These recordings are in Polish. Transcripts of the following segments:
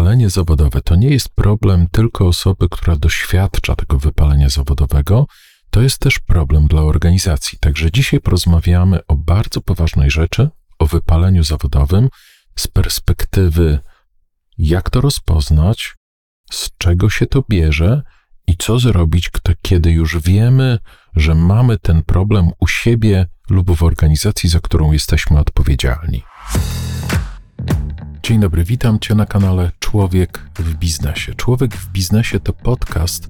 wypalenie zawodowe to nie jest problem tylko osoby, która doświadcza tego wypalenia zawodowego, to jest też problem dla organizacji. Także dzisiaj porozmawiamy o bardzo poważnej rzeczy, o wypaleniu zawodowym z perspektywy, jak to rozpoznać, z czego się to bierze i co zrobić, kiedy już wiemy, że mamy ten problem u siebie lub w organizacji, za którą jesteśmy odpowiedzialni. Dzień dobry, witam Cię na kanale Człowiek w Biznesie. Człowiek w Biznesie to podcast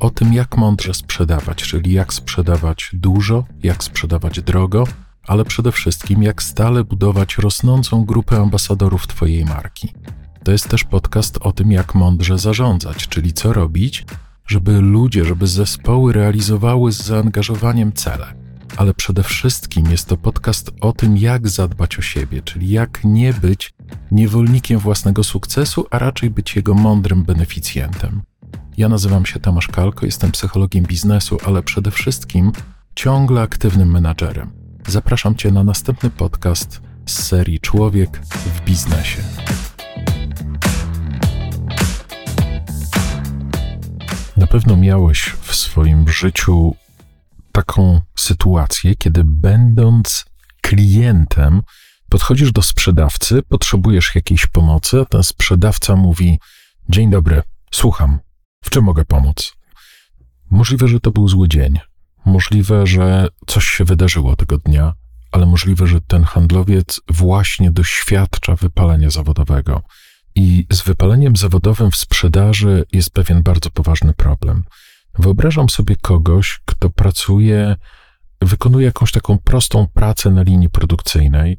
o tym, jak mądrze sprzedawać, czyli jak sprzedawać dużo, jak sprzedawać drogo, ale przede wszystkim jak stale budować rosnącą grupę ambasadorów Twojej marki. To jest też podcast o tym, jak mądrze zarządzać, czyli co robić, żeby ludzie, żeby zespoły realizowały z zaangażowaniem cele. Ale przede wszystkim jest to podcast o tym, jak zadbać o siebie, czyli jak nie być niewolnikiem własnego sukcesu, a raczej być jego mądrym beneficjentem. Ja nazywam się Tomasz Kalko, jestem psychologiem biznesu, ale przede wszystkim ciągle aktywnym menadżerem. Zapraszam Cię na następny podcast z serii Człowiek w biznesie. Na pewno miałeś w swoim życiu taką sytuację, kiedy będąc klientem, podchodzisz do sprzedawcy, potrzebujesz jakiejś pomocy, a ten sprzedawca mówi: Dzień dobry, słucham, w czym mogę pomóc? Możliwe, że to był zły dzień. Możliwe, że coś się wydarzyło tego dnia, ale możliwe, że ten handlowiec właśnie doświadcza wypalenia zawodowego. I z wypaleniem zawodowym w sprzedaży jest pewien bardzo poważny problem. Wyobrażam sobie kogoś, kto pracuje, wykonuje jakąś taką prostą pracę na linii produkcyjnej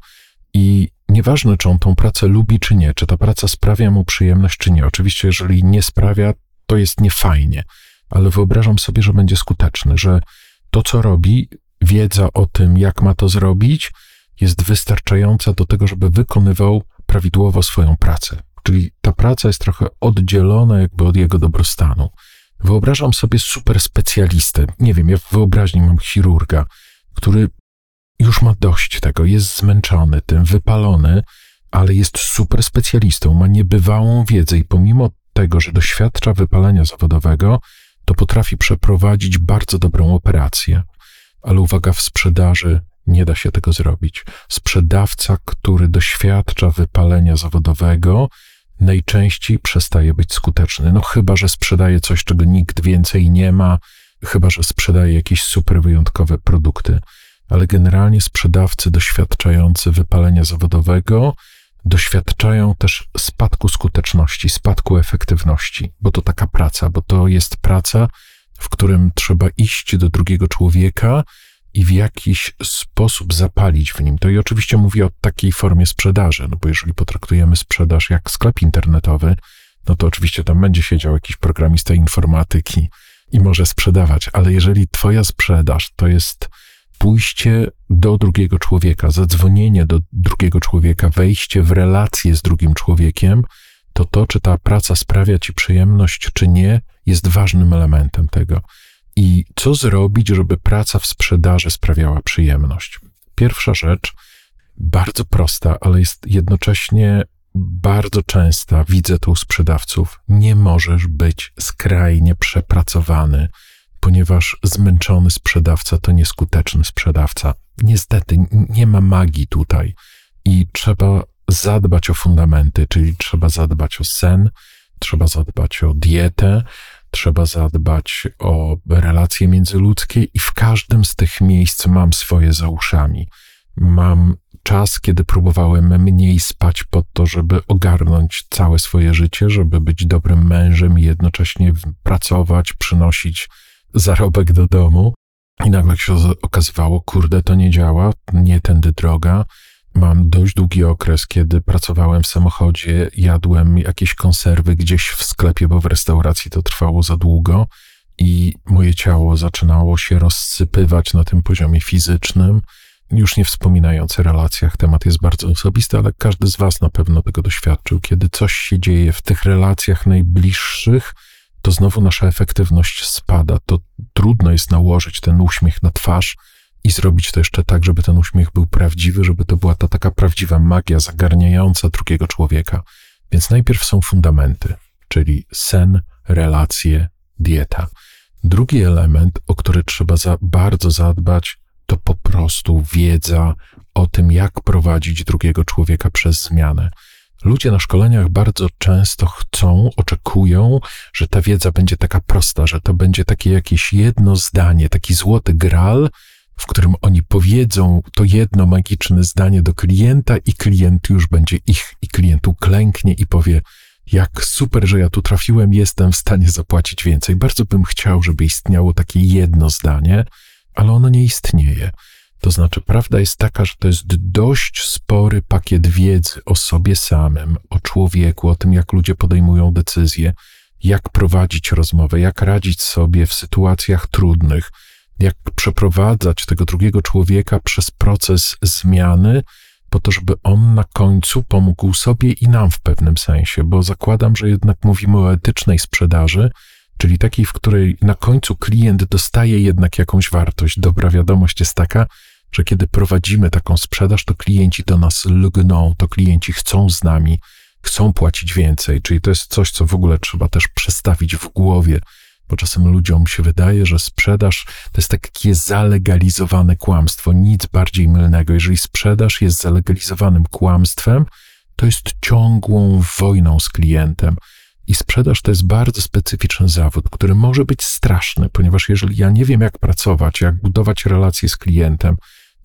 i nieważne, czy on tą pracę lubi, czy nie, czy ta praca sprawia mu przyjemność, czy nie. Oczywiście, jeżeli nie sprawia, to jest niefajnie, ale wyobrażam sobie, że będzie skuteczny, że to, co robi, wiedza o tym, jak ma to zrobić, jest wystarczająca do tego, żeby wykonywał prawidłowo swoją pracę. Czyli ta praca jest trochę oddzielona jakby od jego dobrostanu. Wyobrażam sobie super specjalistę. Nie wiem, ja w wyobraźni mam chirurga, który już ma dość tego, jest zmęczony tym, wypalony, ale jest super specjalistą, ma niebywałą wiedzę i pomimo tego, że doświadcza wypalenia zawodowego, to potrafi przeprowadzić bardzo dobrą operację. Ale uwaga, w sprzedaży nie da się tego zrobić. Sprzedawca, który doświadcza wypalenia zawodowego, najczęściej przestaje być skuteczny. No chyba, że sprzedaje coś, czego nikt więcej nie ma, chyba, że sprzedaje jakieś super wyjątkowe produkty. Ale generalnie sprzedawcy doświadczający wypalenia zawodowego doświadczają też spadku skuteczności, spadku efektywności, bo to taka praca, bo to jest praca, w którym trzeba iść do drugiego człowieka i w jakiś sposób zapalić w nim. To i oczywiście mówię o takiej formie sprzedaży, no bo jeżeli potraktujemy sprzedaż jak sklep internetowy, no to oczywiście tam będzie siedział jakiś programista informatyki i może sprzedawać, ale jeżeli twoja sprzedaż to jest pójście do drugiego człowieka, zadzwonienie do drugiego człowieka, wejście w relację z drugim człowiekiem, to to, czy ta praca sprawia ci przyjemność, czy nie, jest ważnym elementem tego. I co zrobić, żeby praca w sprzedaży sprawiała przyjemność? Pierwsza rzecz, bardzo prosta, ale jest jednocześnie bardzo częsta, widzę to u sprzedawców, nie możesz być skrajnie przepracowany, ponieważ zmęczony sprzedawca to nieskuteczny sprzedawca. Niestety nie ma magii tutaj i trzeba zadbać o fundamenty, czyli trzeba zadbać o sen, trzeba zadbać o dietę, trzeba zadbać o relacje międzyludzkie i w każdym z tych miejsc mam swoje za uszami. Mam czas, kiedy próbowałem mniej spać po to, żeby ogarnąć całe swoje życie, żeby być dobrym mężem i jednocześnie pracować, przynosić zarobek do domu. I nagle się okazywało, kurde, to nie działa, nie tędy droga. Mam dość długi okres, kiedy pracowałem w samochodzie, jadłem jakieś konserwy gdzieś w sklepie, bo w restauracji to trwało za długo i moje ciało zaczynało się rozsypywać na tym poziomie fizycznym. Już nie wspominając o relacjach, temat jest bardzo osobisty, ale każdy z Was na pewno tego doświadczył. Kiedy coś się dzieje w tych relacjach najbliższych, to znowu nasza efektywność spada. To trudno jest nałożyć ten uśmiech na twarz i zrobić to jeszcze tak, żeby ten uśmiech był prawdziwy, żeby to była ta taka prawdziwa magia zagarniająca drugiego człowieka. Więc najpierw są fundamenty, czyli sen, relacje, dieta. Drugi element, o który trzeba za bardzo zadbać, to po prostu wiedza o tym, jak prowadzić drugiego człowieka przez zmianę. Ludzie na szkoleniach bardzo często chcą, oczekują, że ta wiedza będzie taka prosta, że to będzie takie jakieś jedno zdanie, taki złoty gral, w którym oni powiedzą to jedno magiczne zdanie do klienta i klient już będzie ich i klient uklęknie i powie, jak super, że ja tu trafiłem, jestem w stanie zapłacić więcej. Bardzo bym chciał, żeby istniało takie jedno zdanie, ale ono nie istnieje. To znaczy, prawda jest taka, że to jest dość spory pakiet wiedzy o sobie samym, o człowieku, o tym, jak ludzie podejmują decyzje, jak prowadzić rozmowę, jak radzić sobie w sytuacjach trudnych, jak przeprowadzać tego drugiego człowieka przez proces zmiany, po to, żeby on na końcu pomógł sobie i nam w pewnym sensie, bo zakładam, że jednak mówimy o etycznej sprzedaży, czyli takiej, w której na końcu klient dostaje jednak jakąś wartość. Dobra wiadomość jest taka, że kiedy prowadzimy taką sprzedaż, to klienci do nas lgną, to klienci chcą z nami, chcą płacić więcej, czyli to jest coś, co w ogóle trzeba też przestawić w głowie, bo czasem ludziom się wydaje, że sprzedaż to jest takie zalegalizowane kłamstwo, nic bardziej mylnego. Jeżeli sprzedaż jest zalegalizowanym kłamstwem, to jest ciągłą wojną z klientem. I sprzedaż to jest bardzo specyficzny zawód, który może być straszny, ponieważ jeżeli ja nie wiem, jak pracować, jak budować relacje z klientem,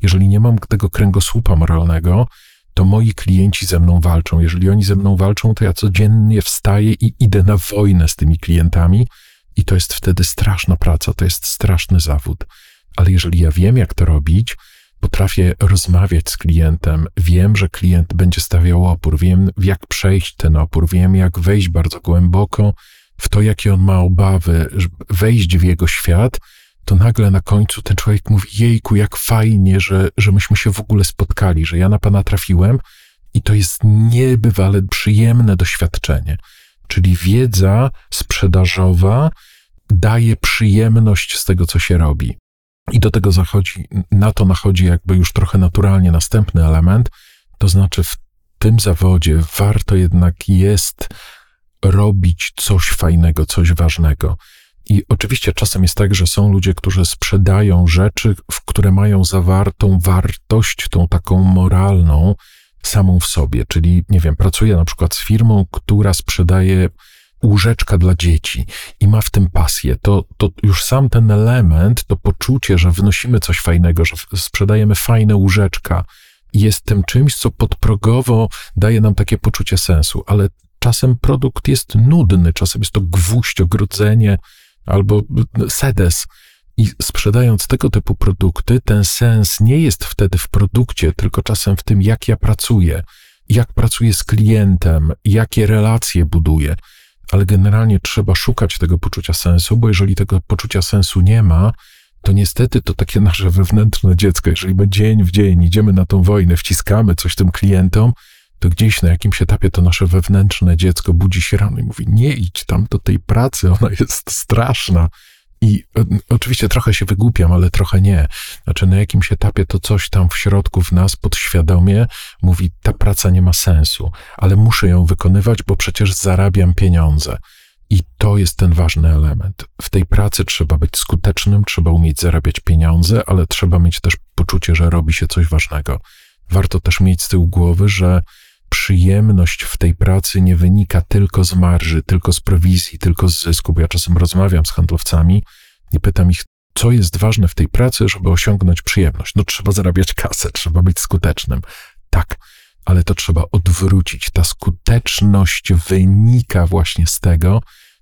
jeżeli nie mam tego kręgosłupa moralnego, to moi klienci ze mną walczą. Jeżeli oni ze mną walczą, to ja codziennie wstaję i idę na wojnę z tymi klientami, i to jest wtedy straszna praca, to jest straszny zawód. Ale jeżeli ja wiem, jak to robić, potrafię rozmawiać z klientem, wiem, że klient będzie stawiał opór, wiem, jak przejść ten opór, wiem, jak wejść bardzo głęboko w to, jakie on ma obawy, wejść w jego świat, to nagle na końcu ten człowiek mówi: Jejku, jak fajnie, że, że myśmy się w ogóle spotkali, że ja na pana trafiłem, i to jest niebywale przyjemne doświadczenie. Czyli wiedza sprzedażowa daje przyjemność z tego, co się robi. I do tego zachodzi, na to nachodzi jakby już trochę naturalnie następny element, to znaczy w tym zawodzie warto jednak jest robić coś fajnego, coś ważnego. I oczywiście czasem jest tak, że są ludzie, którzy sprzedają rzeczy, w które mają zawartą wartość, tą taką moralną, samą w sobie. Czyli, nie wiem, pracuję na przykład z firmą, która sprzedaje łóżeczka dla dzieci i ma w tym pasję, to, to już sam ten element, to poczucie, że wnosimy coś fajnego, że sprzedajemy fajne łóżeczka, jest tym czymś, co podprogowo daje nam takie poczucie sensu, ale czasem produkt jest nudny, czasem jest to gwóźdź, ogrodzenie albo sedes. I sprzedając tego typu produkty, ten sens nie jest wtedy w produkcie, tylko czasem w tym, jak ja pracuję, jak pracuję z klientem, jakie relacje buduję ale generalnie trzeba szukać tego poczucia sensu, bo jeżeli tego poczucia sensu nie ma, to niestety to takie nasze wewnętrzne dziecko, jeżeli my dzień w dzień idziemy na tą wojnę, wciskamy coś tym klientom, to gdzieś na jakimś etapie to nasze wewnętrzne dziecko budzi się rano i mówi: Nie idź tam do tej pracy, ona jest straszna. I e, oczywiście trochę się wygłupiam, ale trochę nie. Znaczy, na jakimś etapie to coś tam w środku w nas podświadomie mówi: Ta praca nie ma sensu, ale muszę ją wykonywać, bo przecież zarabiam pieniądze. I to jest ten ważny element. W tej pracy trzeba być skutecznym, trzeba umieć zarabiać pieniądze, ale trzeba mieć też poczucie, że robi się coś ważnego. Warto też mieć z tyłu głowy, że przyjemność w tej pracy nie wynika tylko z marży, tylko z prowizji, tylko z zysku, bo ja czasem rozmawiam z handlowcami i pytam ich, co jest ważne w tej pracy, żeby osiągnąć przyjemność. No trzeba zarabiać kasę, trzeba być skutecznym. Tak, ale to trzeba odwrócić. Ta skuteczność wynika właśnie z tego,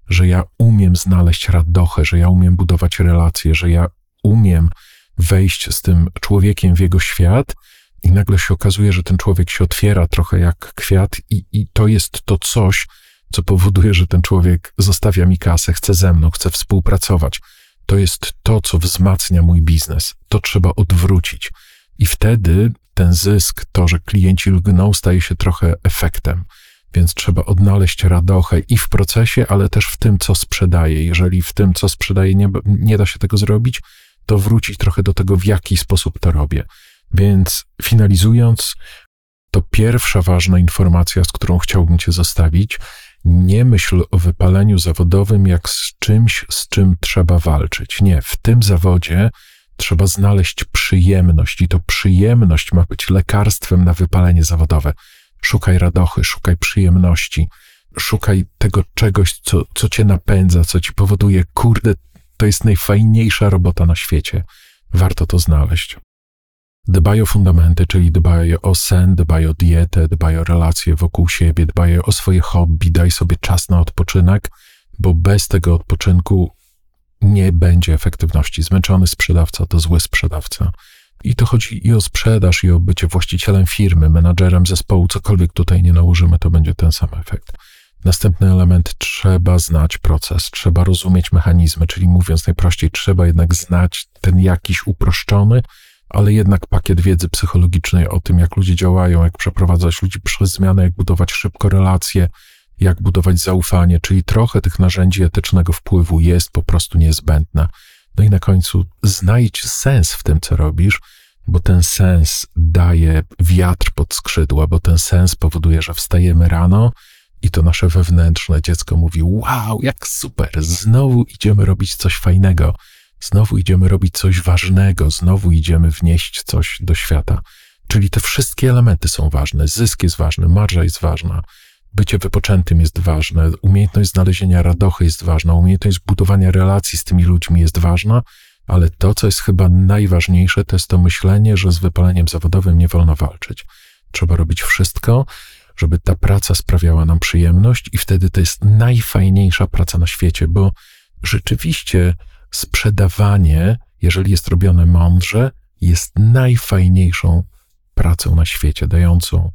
że ja umiem znaleźć radochę, że ja umiem budować relacje, że ja umiem wejść z tym człowiekiem w jego świat i nagle się okazuje, że ten człowiek się otwiera trochę jak kwiat, i, i to jest to coś, co powoduje, że ten człowiek zostawia mi kasę, chce ze mną, chce współpracować. To jest to, co wzmacnia mój biznes. To trzeba odwrócić. I wtedy ten zysk, to, że klienci lgną, staje się trochę efektem. Więc trzeba odnaleźć radochę i w procesie, ale też w tym, co sprzedaję. Jeżeli w tym, co sprzedaję, nie, nie da się tego zrobić, to wrócić trochę do tego, w jaki sposób to robię. Więc finalizując, to pierwsza ważna informacja, z którą chciałbym Cię zostawić. Nie myśl o wypaleniu zawodowym jak z czymś, z czym trzeba walczyć. Nie, w tym zawodzie trzeba znaleźć przyjemność i to przyjemność ma być lekarstwem na wypalenie zawodowe. Szukaj radochy, szukaj przyjemności, szukaj tego czegoś, co, co cię napędza, co ci powoduje, kurde, to jest najfajniejsza robota na świecie. Warto to znaleźć. Dbaj o fundamenty, czyli dbaj o sen, dbaj o dietę, dbaj o relacje wokół siebie, dbaj o swoje hobby, daj sobie czas na odpoczynek, bo bez tego odpoczynku nie będzie efektywności. Zmęczony sprzedawca to zły sprzedawca. I to chodzi i o sprzedaż, i o bycie właścicielem firmy, menadżerem zespołu, cokolwiek tutaj nie nałożymy, to będzie ten sam efekt. Następny element, trzeba znać proces, trzeba rozumieć mechanizmy, czyli mówiąc najprościej, trzeba jednak znać ten jakiś uproszczony, ale jednak pakiet wiedzy psychologicznej o tym, jak ludzie działają, jak przeprowadzać ludzi przez zmianę, jak budować szybko relacje, jak budować zaufanie, czyli trochę tych narzędzi etycznego wpływu jest po prostu niezbędna. No i na końcu znajdź sens w tym, co robisz, bo ten sens daje wiatr pod skrzydła, bo ten sens powoduje, że wstajemy rano i to nasze wewnętrzne dziecko mówi: Wow, jak super, znowu idziemy robić coś fajnego, znowu idziemy robić coś ważnego, znowu idziemy wnieść coś do świata. Czyli te wszystkie elementy są ważne. Zysk jest ważny, marża jest ważna, bycie wypoczętym jest ważne, umiejętność znalezienia radochy jest ważna, umiejętność budowania relacji z tymi ludźmi jest ważna, ale to, co jest chyba najważniejsze, to jest to myślenie, że z wypaleniem zawodowym nie wolno walczyć. Trzeba robić wszystko, żeby ta praca sprawiała nam przyjemność, i wtedy to jest najfajniejsza praca na świecie, bo rzeczywiście sprzedawanie, jeżeli jest robione mądrze, jest najfajniejszą pracą na świecie, dającą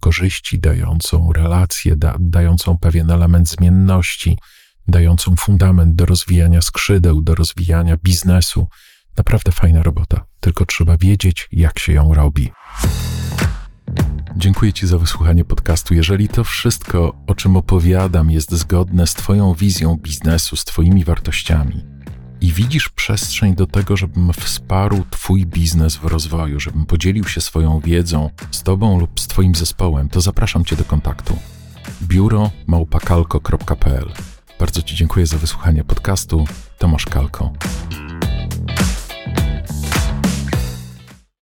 korzyści, dającą relacje, da, dającą pewien element zmienności, dającą fundament do rozwijania skrzydeł, do rozwijania biznesu. Naprawdę fajna robota, tylko trzeba wiedzieć, jak się ją robi. Dziękuję Ci za wysłuchanie podcastu. Jeżeli to wszystko, o czym opowiadam, jest zgodne z Twoją wizją biznesu, z Twoimi wartościami i widzisz przestrzeń do tego, żebym wsparł Twój biznes w rozwoju, żebym podzielił się swoją wiedzą z Tobą lub z Twoim zespołem, to zapraszam Cię do kontaktu. biuro małpakalko.pl Bardzo Ci dziękuję za wysłuchanie podcastu. Tomasz Kalko.